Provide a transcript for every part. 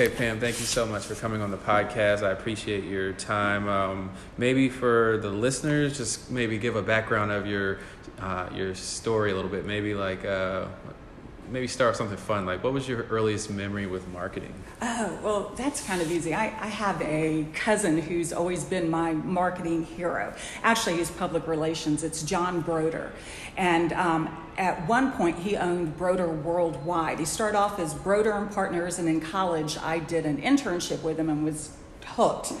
Okay, Pam, thank you so much for coming on the podcast. I appreciate your time. Um, maybe for the listeners, just maybe give a background of your uh, your story a little bit. Maybe like uh, maybe start with something fun. Like, what was your earliest memory with marketing? Oh, well, that's kind of easy. I, I have a cousin who's always been my marketing hero. Actually, he's public relations. It's John Brodeur. And um, at one point, he owned Brodeur Worldwide. He started off as Brodeur and Partners, and in college, I did an internship with him and was hooked.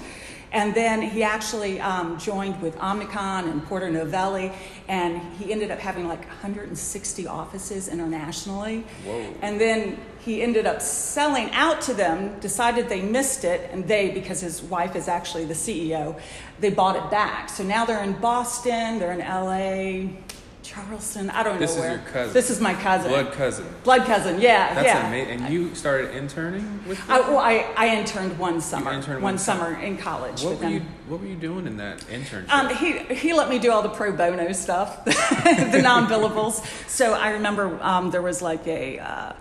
And then he actually um, joined with Omnicom and Porter Novelli, and he ended up having like 160 offices internationally. Whoa. And then he ended up selling out to them, decided they missed it, and they, because his wife is actually the CEO, they bought it back. So now they're in Boston, they're in LA, Charleston, I don't This know is where. your cousin. This is my cousin. Blood cousin. Blood cousin, yeah, That's yeah. amazing. And you started interning with them? I, well, I, I interned one summer, interned one one summer in college what with were him. you What were you doing in that internship? Um, he, he let me do all the pro bono stuff, the non billables. So I remember um, there was like a, uh,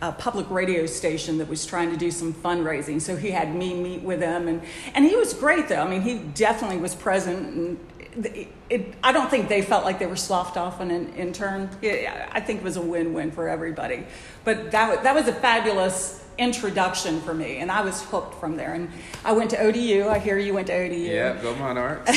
a public radio station that was trying to do some fundraising. So he had me meet with him, and, and he was great though. I mean, he definitely was present. And it, it, I don't think they felt like they were sloughed off on an intern. Yeah, I think it was a win win for everybody. But that, that was a fabulous introduction for me, and I was hooked from there. And I went to ODU. I hear you went to ODU yeah, go Monarchs.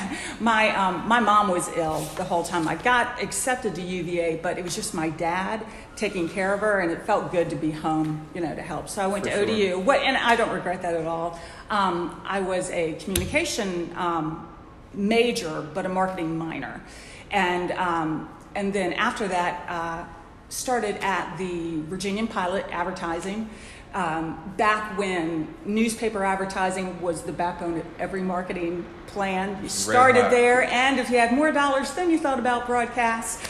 my um, my mom was ill the whole time. I got accepted to UVA, but it was just my dad taking care of her, and it felt good to be home, you know, to help. So I went For to sure. ODU. What, and I don't regret that at all. Um, I was a communication um, major, but a marketing minor, and um, and then after that, uh, started at the Virginian Pilot Advertising. Um, back when newspaper advertising was the backbone of every marketing plan, you started there, and if you had more dollars, then you thought about broadcast.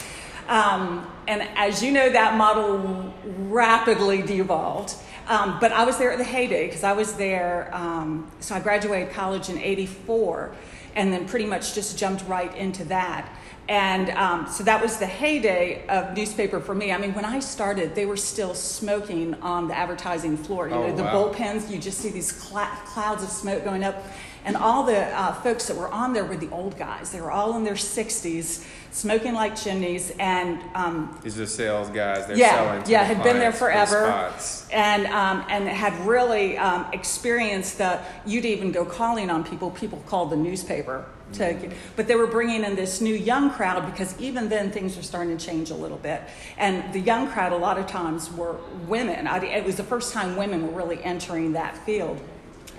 Um, and as you know, that model rapidly devolved. Um, but I was there at the heyday because I was there. Um, so I graduated college in '84, and then pretty much just jumped right into that. And um, so that was the heyday of newspaper for me. I mean, when I started, they were still smoking on the advertising floor. You Oh, know, the wow. bullpens, you just see these cla- clouds of smoke going up. And all the uh, folks that were on there were the old guys. They were all in their 60s, smoking like chimneys. And um, These are sales guys. They're yeah, yeah, had been there forever, and um, and had really um, experienced the. You'd even go calling on people. People called the newspaper to, Mm-hmm. but they were bringing in this new young crowd because even then things were starting to change a little bit, and the young crowd a lot of times were women. I, it was the first time women were really entering that field.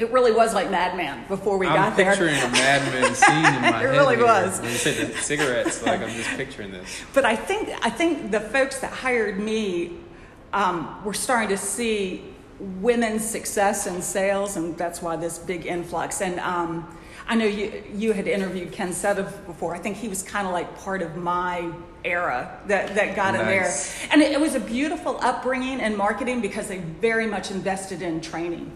It really was like Mad Men before we I'm got there. picturing a Mad Men scene in my It head. really here. was. When you said the cigarettes, like I'm just picturing this. But I think I think the folks that hired me um, were starting to see women's success in sales, and that's why this big influx. And um, I know you you had interviewed Ken Sedov before. I think he was kind of like part of my era that, that got in there. Nice. And it, it was a beautiful upbringing in marketing because they very much invested in training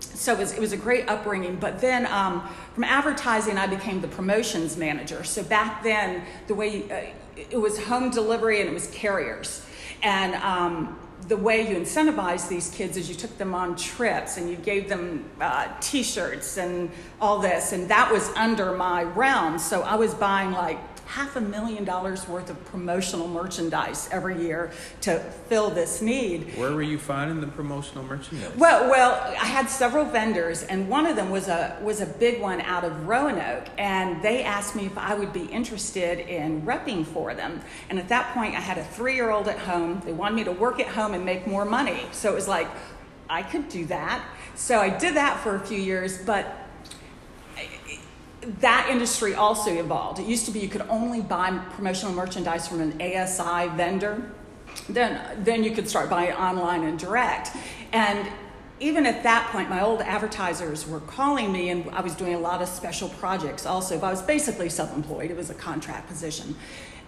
so it was, it was a great upbringing. But then um, from advertising i became the promotions manager. So back then the way uh, it was home delivery and it was carriers. And um, the way you incentivized these kids is you took them on trips and you gave them uh, t-shirts and all this. And that was under my realm. So i was buying like half a million dollars worth of promotional merchandise every year to fill this need Where were you finding the promotional merchandise? well, well, I had several vendors, and one of them was a was a big one out of Roanoke, and they asked me if I would be interested in repping for them. And at that point, I had a three year old at home. They wanted me to work at home and make more money, so it was like I could do that. So I did that for a few years, but that industry also evolved. It used to be you could only buy promotional merchandise from an ASI vendor. Then, then you could start buying online and direct. And even at that point, my old advertisers were calling me, and I was doing a lot of special projects also. But I was basically self-employed. It was a contract position.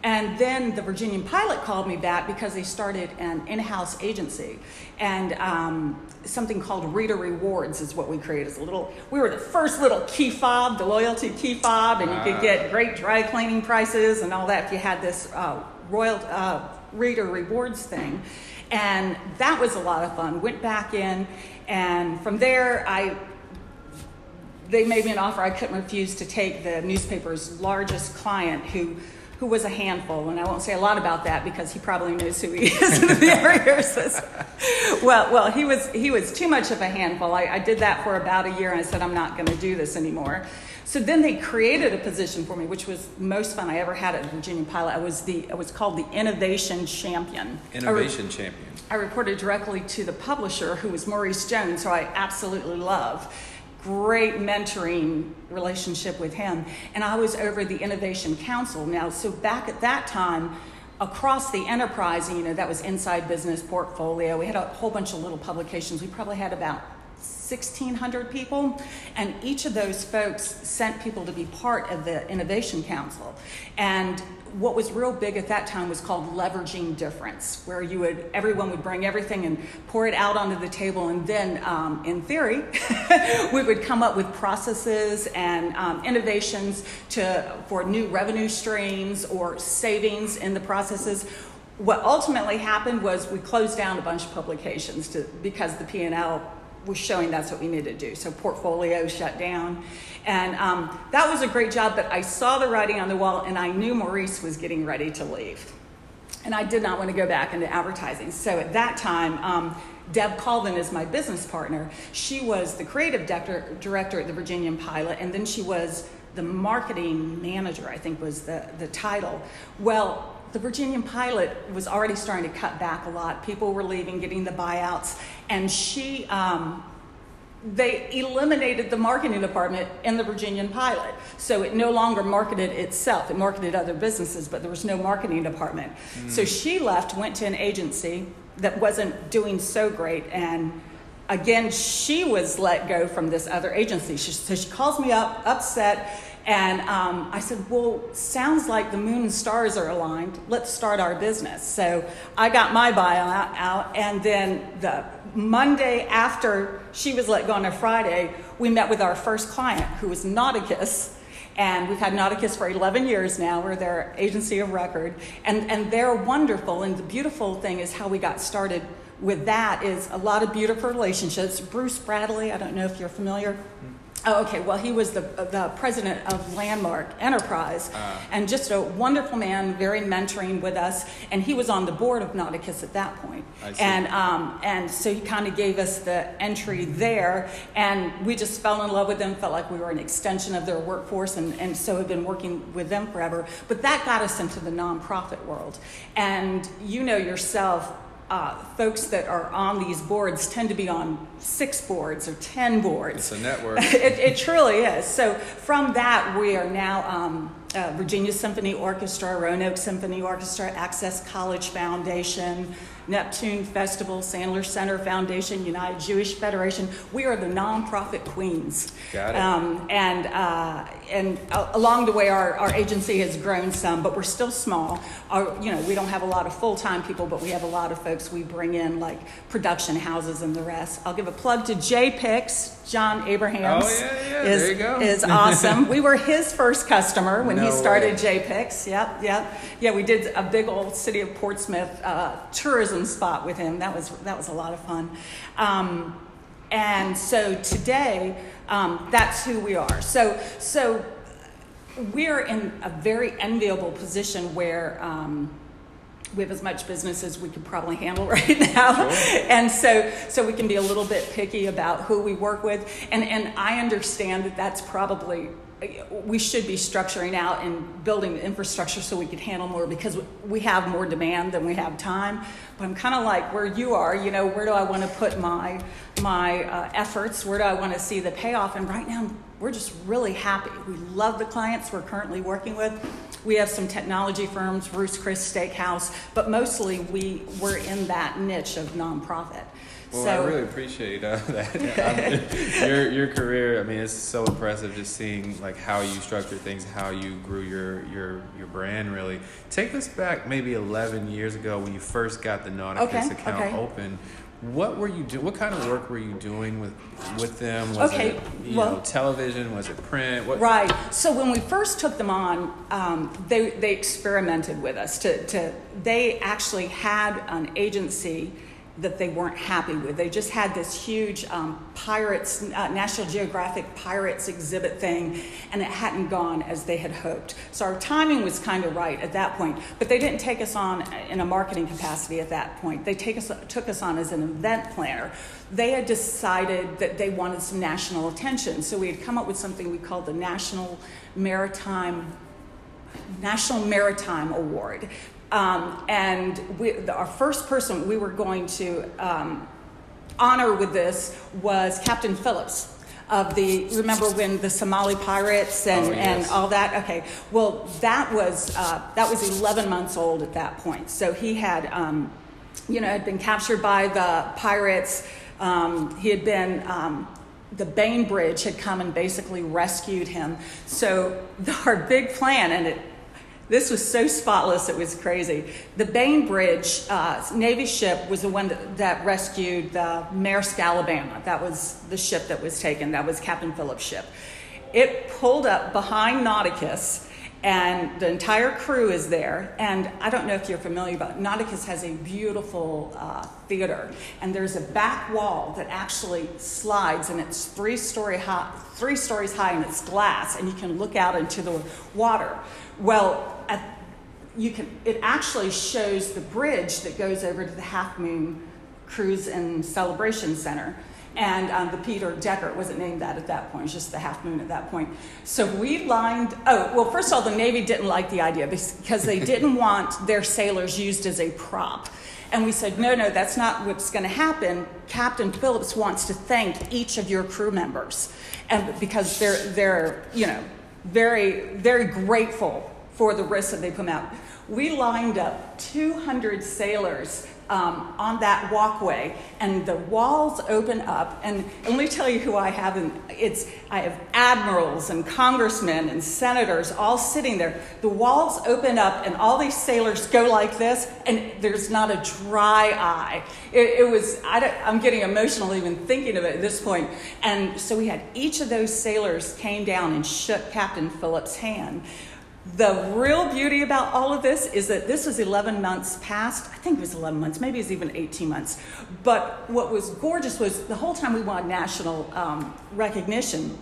And then the Virginian Pilot called me back because they started an in-house agency, and um, something called Reader Rewards is what we created. It's a little. We were the first little key fob, the loyalty key fob, and you could get great dry cleaning prices and all that if you had this uh, royal uh, Reader Rewards thing. And that was a lot of fun. Went back in, and from there, I they made me an offer I couldn't refuse to take the newspaper's largest client who who was a handful, and I won't say a lot about that because he probably knows who he is in the well, well, he was he was too much of a handful. I, I did that for about a year, and I said I'm not going to do this anymore. So then they created a position for me, which was most fun I ever had at Virginia Pilot. I was the I was called the Innovation Champion. Innovation I re- Champion. I reported directly to the publisher, who was Maurice Jones, who I absolutely love great mentoring relationship with him. And I was over the Innovation Council. Now, so back at that time, across the enterprise, you know, that was Inside Business Portfolio. We had a whole bunch of little publications. We probably had about 1,600 people, and each of those folks sent people to be part of the Innovation Council. And what was real big at that time was called leveraging difference, where you would everyone would bring everything and pour it out onto the table, and then, um, in theory, we would come up with processes and um, innovations to for new revenue streams or savings in the processes. What ultimately happened was we closed down a bunch of publications to, because the P and L was showing that's what we needed to do. So portfolio shut down. And um, that was a great job, but I saw the writing on the wall and I knew Maurice was getting ready to leave. And I did not want to go back into advertising. So at that time, um, Deb Colvin is my business partner. She was the creative director, at the Virginian Pilot, and then she was the marketing manager, I think was the, the title. Well, the Virginian pilot was already starting to cut back a lot. People were leaving, getting the buyouts, and she, um, they eliminated the marketing department in the Virginian pilot. So it no longer marketed itself. It marketed other businesses, but there was no marketing department. Mm. So she left, went to an agency that wasn't doing so great, and again, she was let go from this other agency. She, so she calls me up, upset and um, I said, Well, sounds like the moon and stars are aligned. Let's start our business. So I got my buyout out, and then the Monday after she was let go on a Friday, we met with our first client, who was Nauticus. And we've had Nauticus for 11 years now. We're their agency of record. And, and they're wonderful. And the beautiful thing is how we got started with that is a lot of beautiful relationships. Bruce Bradley, I don't know if you're familiar. Oh, okay. Well, he was the, the president of Landmark Enterprise uh, and just a wonderful man, very mentoring with us. And he was on the board of Nauticus at that point. And, um, and so he kind of gave us the entry there. And we just fell in love with them, felt like we were an extension of their workforce, and, and so have been working with them forever. But that got us into the nonprofit world. And you know yourself, uh, folks that are on these boards tend to be on six boards or ten boards. It's a network. it, it, truly is. So from that, we are now um, uh, Virginia Symphony Orchestra, Roanoke Symphony Orchestra, Access College Foundation, Neptune Festival, Sandler Center Foundation, United Jewish Federation. We are the nonprofit queens. Got it. Um, and uh, and along the way, our, our agency has grown some, but we're still small. Our, you know, we don't have a lot of full time people, but we have a lot of folks we bring in, like production houses and the rest. I'll give a plug to J Pix. John Abrahams oh, yeah, yeah. is, is awesome. we were his first customer when no he started J Pix. Yep, yep. Yeah, we did a big old city of Portsmouth uh, tourism spot with him. That was that was a lot of fun. Um, and so today, um, that's who we are. So so we're in a very enviable position where. Um, we have as much business as we could probably handle right now sure. and so so we can be a little bit picky about who we work with and and i understand that that's probably we should be structuring out and building the infrastructure so we could handle more because we have more demand than we have time. But I'm kind of like where you are, you know, where do I want to put my my uh, efforts? Where do I want to see the payoff? And right now, we're just really happy. We love the clients we're currently working with. We have some technology firms, Ruth's Chris Steakhouse, but mostly we we're in that niche of nonprofit. Well, so, I really appreciate uh, that. your your career. I mean, it's so impressive just seeing like how you structured things, how you grew your your your brand. Really, take us back maybe 11 years ago when you first got the Nauticus okay, account okay. open. what were you doing? What kind of work were you doing with with them? Was Okay, it you well- know television? Was it print? What? Right. So when we first took them on, um, they, they experimented with us. To, to, they actually had an agency that they weren't happy with. They just had this huge um, pirates, uh, National Geographic Pirates exhibit thing, and it hadn't gone as they had hoped. So our timing was kind of right at that point. But they didn't take us on in a marketing capacity at that point. They take us, took us on as an event planner. They had decided that they wanted some national attention. So we had come up with something we called the National Maritime National Maritime Award. Um, and we, the, our first person we were going to um, honor with this was Captain Phillips of the, remember when the Somali pirates and, Oh, yes. and all that? Okay, well, that was, uh, that was 11 months old at that point. So he had, um, you know, had been captured by the pirates. Um, he had been, um, the Bainbridge had come and basically rescued him. So our big plan, and it, this was so spotless, it was crazy. The Bainbridge uh, Navy ship was the one that, that rescued the Maersk Alabama. That was the ship that was taken. That was Captain Phillips' ship. It pulled up behind Nauticus, and the entire crew is there. And I don't know if you're familiar, but Nauticus has a beautiful uh, theater, and there's a back wall that actually slides, and it's three story high, three stories high, and it's glass, and you can look out into the water. Well, you can. It actually shows the bridge that goes over to the Half Moone Cruise and Celebration Center. And um, the Peter Decker it wasn't named that at that point; it was just the Half Moone at that point. So we lined. Oh, well, first of all, the Navy didn't like the idea because they didn't want their sailors used as a prop. And we said, no, no, that's not what's going to happen. Captain Phillips wants to thank each of your crew members, and because they're they're you know very very grateful for the risk that they put out. We lined up 200 sailors um, on that walkway, and the walls open up. And, let me tell you who I have. And it's I have admirals and congressmen and senators all sitting there. The walls open up, and all these sailors go like this, and there's not a dry eye. It, it was I I'm getting emotional even thinking of it at this point. And so we had each of those sailors came down and shook Captain Phillips' hand. The real beauty about all of this is that this was 11 months past. I think it was 11 months, maybe it was even 18 months. But what was gorgeous was the whole time we wanted national um, recognition.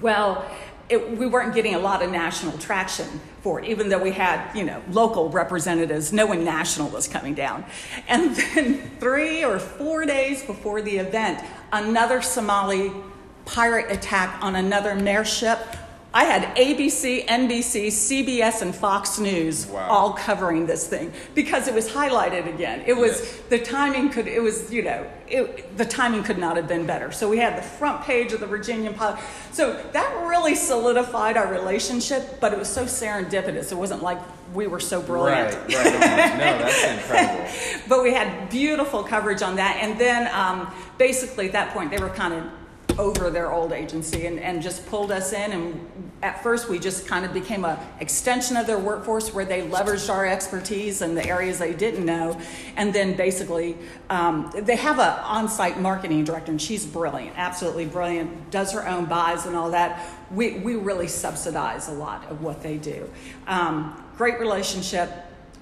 Well, it, we weren't getting a lot of national traction for it, even though we had, you know, local representatives. No one national was coming down. And then three or four days before the event, another Somali pirate attack on another Maersk ship. I had ABC, NBC, CBS, and Fox News Wow. all covering this thing because it was highlighted again. It was Yes. the timing could it was you know it, the timing could not have been better. So we had the front page of the Virginian Pilot. So that really solidified our relationship, but it was so serendipitous. It wasn't like we were so brilliant. Right, right. No, that's incredible. But we had beautiful coverage on that. And then um, basically at that point, they were kind of over their old agency and, and just pulled us in. And at first, we just kind of became an extension of their workforce where they leveraged our expertise in the areas they didn't know. And then basically, um, they have an on site marketing director, and she's brilliant, absolutely brilliant, does her own buys and all that. We, we really subsidize a lot of what they do. Um, great relationship,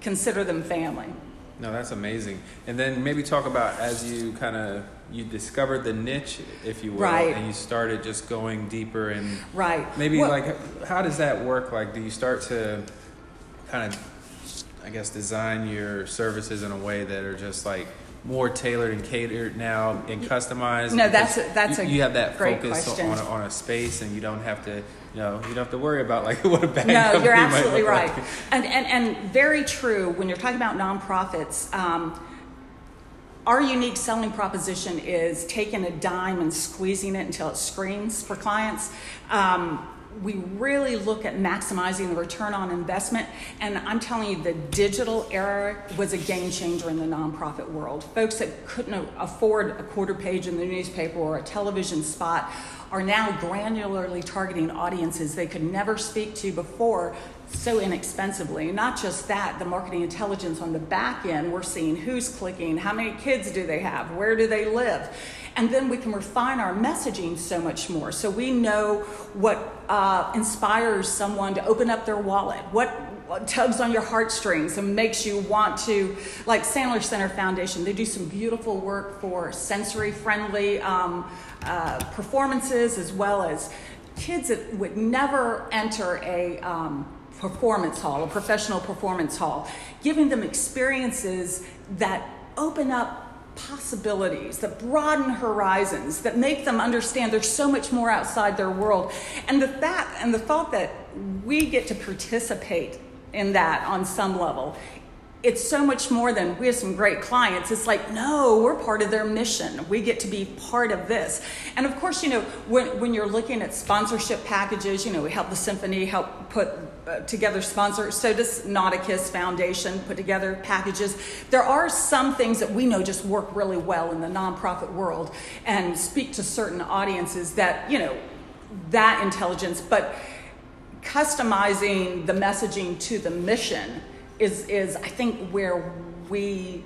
consider them family. No, that's amazing. And then maybe talk about as you kind of you discovered the niche, if you will, Right. and you started just going deeper and Right. maybe Well- like how does that work? Like, do you start to kind of, I guess, design your services in a way that are just like more tailored and catered now and customized? No, that's a- that's you, a you have that focus question. on a, on a space, and you don't have to. You know, you don't have to worry about like what a bag No, you're absolutely right. like. And, and, and very true when you're talking about nonprofits. Um, our unique selling proposition is taking a dime and squeezing it until it screams for clients. Um, we really look at maximizing the return on investment. And I'm telling you, the digital era was a game changer in the nonprofit world. Folks that couldn't afford a quarter page in the newspaper or a television spot, are now granularly targeting audiences they could never speak to before so inexpensively. Not just that, the marketing intelligence on the back end, we're seeing who's clicking, how many kids do they have, where do they live. And then we can refine our messaging so much more. So we know what uh, inspires someone to open up their wallet, what tugs on your heartstrings and makes you want to, like Sandler Center Foundation, they do some beautiful work for sensory friendly um, uh, performances as well as kids that would never enter a um, performance hall, a professional performance hall, giving them experiences that open up possibilities, that broaden horizons, that make them understand there's so much more outside their world. And the fact and the thought that we get to participate in that on some level it's so much more than we have some great clients. It's like, no, we're part of their mission. We get to be part of this. And of course, you know, when, when you're looking at sponsorship packages, you know, we help the symphony help put uh, together sponsors. So does Nauticus Foundation put together packages. There are some things that we know just work really well in the nonprofit world and speak to certain audiences that, you know, that intelligence, but customizing the messaging to the mission is, is I think where we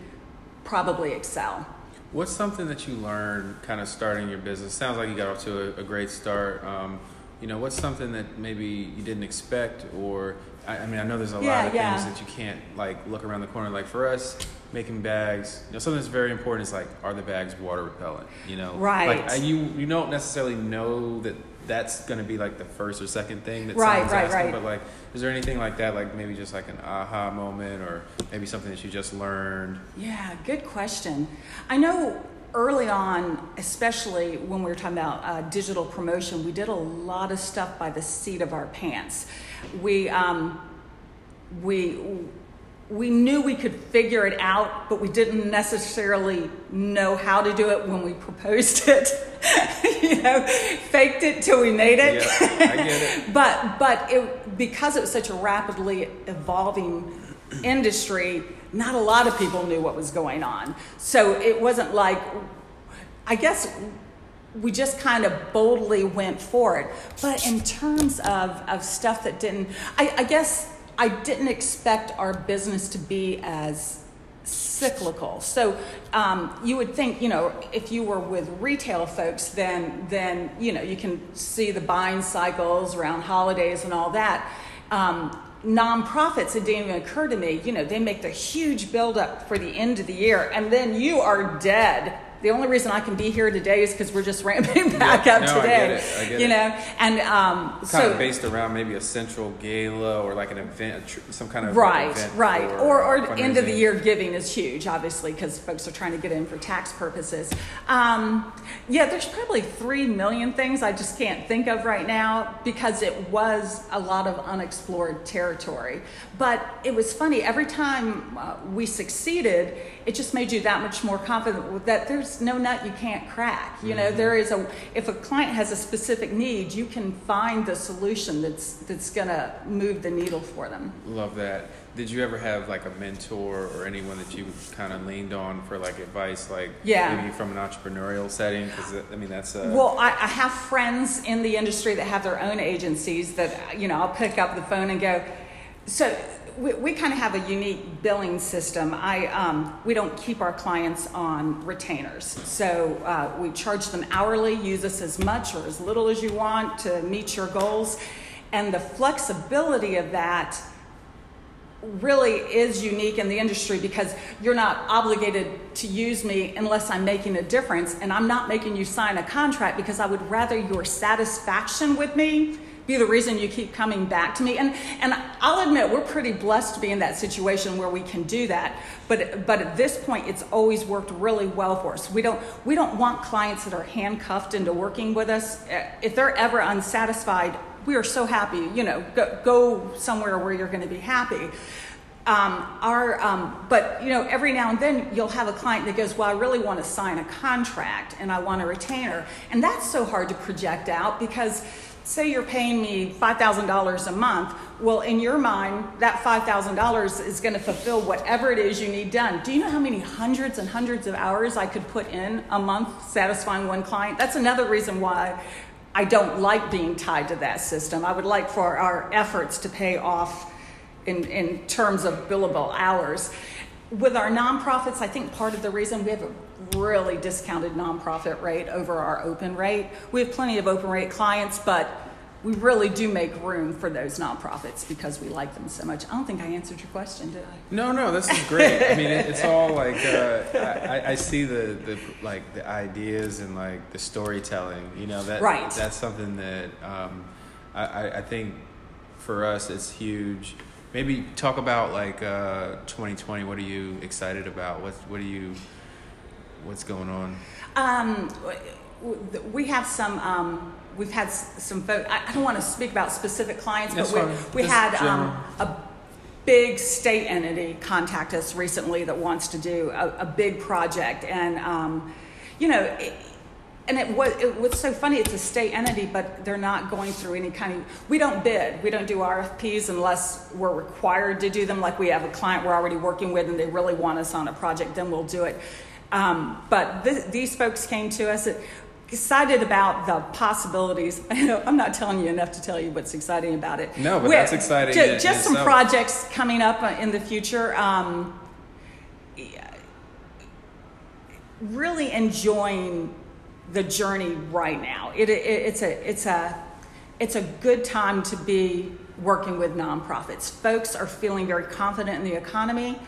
probably excel. What's something that you learned kind of starting your business? Sounds like you got off to a, a great start. Um, you know, what's something that maybe you didn't expect or I, I mean, I know there's a yeah, lot of yeah. things that you can't like look around the corner. Like for us, making bags, you know, something that's very important is like, are the bags water repellent? You know, right? Like you, you don't necessarily know that that's going to be like the first or second thing that right, someone's right, asking. Right. But like, is there anything like that? Like maybe just like an aha moment, or maybe something that you just learned? Yeah, good question. I know early on, especially when we were talking about uh, digital promotion, we did a lot of stuff by the seat of our pants. We um, we we knew we could figure it out, but we didn't necessarily know how to do it when we proposed it. you know, faked it till we made it. Yeah, I get it. but but it, because it was such a rapidly evolving industry, not a lot of people knew what was going on. So it wasn't like, I guess we just kind of boldly went for it. But in terms of, of stuff that didn't, I, I guess I didn't expect our business to be as cyclical. So um, you would think, you know, if you were with retail folks, then then you know you can see the buying cycles around holidays and all that. Um, nonprofits, it didn't even occur to me. You know, they make the huge buildup for the end of the year, and then you are dead the only reason I can be here today is because we're just ramping back yeah, up no, today. I get it. I get you it. know, and um, kind so of based around maybe a central gala or like an event, some kind of right, event right, or or uh, end of the year giving is huge, obviously, because folks are trying to get in for tax purposes. Um, yeah, there's probably three million things I just can't think of right now because it was a lot of unexplored territory. But it was funny every time uh, we succeeded, it just made you that much more confident that there's no nut you can't crack. You know, mm-hmm. there is a if a client has a specific need, you can find the solution that's that's going to move the needle for them. Love that. Did you ever have like a mentor or anyone that you kind of leaned on for like advice, like yeah. maybe from an entrepreneurial setting? Because I mean, that's a well, I, I have friends in the industry that have their own agencies that you know I'll pick up the phone and go. So we, we kind of have a unique billing system. I, um, we don't keep our clients on retainers. So uh, we charge them hourly, use us as much or as little as you want to meet your goals. And the flexibility of that really is unique in the industry because you're not obligated to use me unless I'm making a difference. And I'm not making you sign a contract because I would rather your satisfaction with me be the reason you keep coming back to me. And and I'll admit we're pretty blessed to be in that situation where we can do that. But but at this point it's always worked really well for us. We don't we don't want clients that are handcuffed into working with us. If they're ever unsatisfied, we are so happy, you know, go, go somewhere where you're going to be happy. Um, our, um, but you know, every now and then you'll have a client that goes, "Well, I really want to sign a contract and I want a retainer," and that's so hard to project out because say you're paying me $5,000 a month. Well, in your mind, that $5,000 is going to fulfill whatever it is you need done. Do you know how many hundreds and hundreds of hours I could put in a month satisfying one client? That's another reason why I don't like being tied to that system. I would like for our efforts to pay off in, in terms of billable hours. With our nonprofits, I think part of the reason we have a really discounted nonprofit rate over our open rate. We have plenty of open rate clients, but we really do make room for those nonprofits because we like them so much. I don't think I answered your question, did I? No, no, this is great. I mean, it, it's all like uh, I, I see the, the like the ideas and like the storytelling. You know that Right. That's something that um, I, I- I think for us it's huge. Maybe talk about like uh, 2020. What are you excited about? What what are you what's going on? Um, w- w- we have some. Um, we've had some folks. I I don't want to speak about specific clients, That's but we, we had um, a big state entity contact us recently that wants to do a, a big project, and um, you know. It, and it was it was so funny. It's a state entity, but they're not going through any kind of. We don't bid. We don't do RFPs unless we're required to do them. Like we have a client we're already working with, and they really want us on a project, then we'll do it. Um, but th- these folks came to us excited about the possibilities. I know I'm not telling you enough to tell you what's exciting about it. No, but We're- that's exciting ju- in- in Just some itself. projects coming up uh, in the future. Um, really enjoying the journey right now. It, it, it's a it's a it's a good time to be working with nonprofits. Folks are feeling very confident in the economy.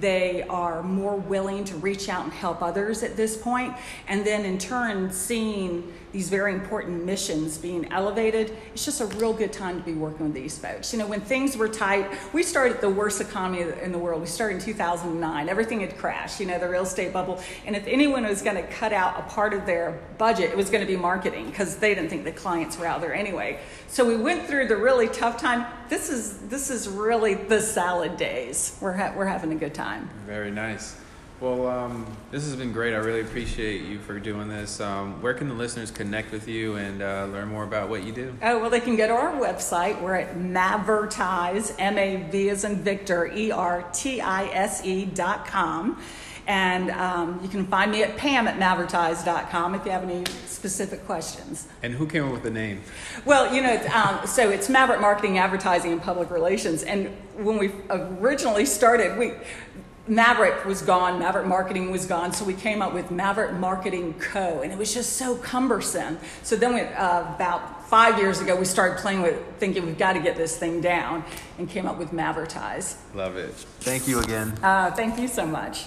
They are more willing to reach out and help others at this point, and then in turn seeing these very important missions being elevated. It's just a real good time to be working with these folks. You know, when things were tight, we started the worst economy in the world. We started in 2009. Everything had crashed. You know, the real estate bubble. And if anyone was going to cut out a part of their budget, it was going to be marketing because they didn't think the clients were out there anyway. So we went through the really tough time. This is this is really the salad days. We're ha- we're having a good time. Very nice. Well, um, this has been great. I really appreciate you for doing this. Um, where can the listeners connect with you and uh, learn more about what you do? Oh, well, they can go to our website. We're at Mavertise, M A V as in Victor, E R T I S E dot com. And um, you can find me at pam at mavertise.com if you have any specific questions. And who came up with the name? Well, you know, um, so it's Maverick Marketing, Advertising, and Public Relations. And when we originally started, we Maverick was gone, Maverick Marketing was gone, so we came up with Maverick Marketing Co. And it was just so cumbersome. So then, we, uh, about five years ago, we started playing with thinking we've got to get this thing down, and came up with Mavertise. Love it. Thank you again. Uh, thank you so much.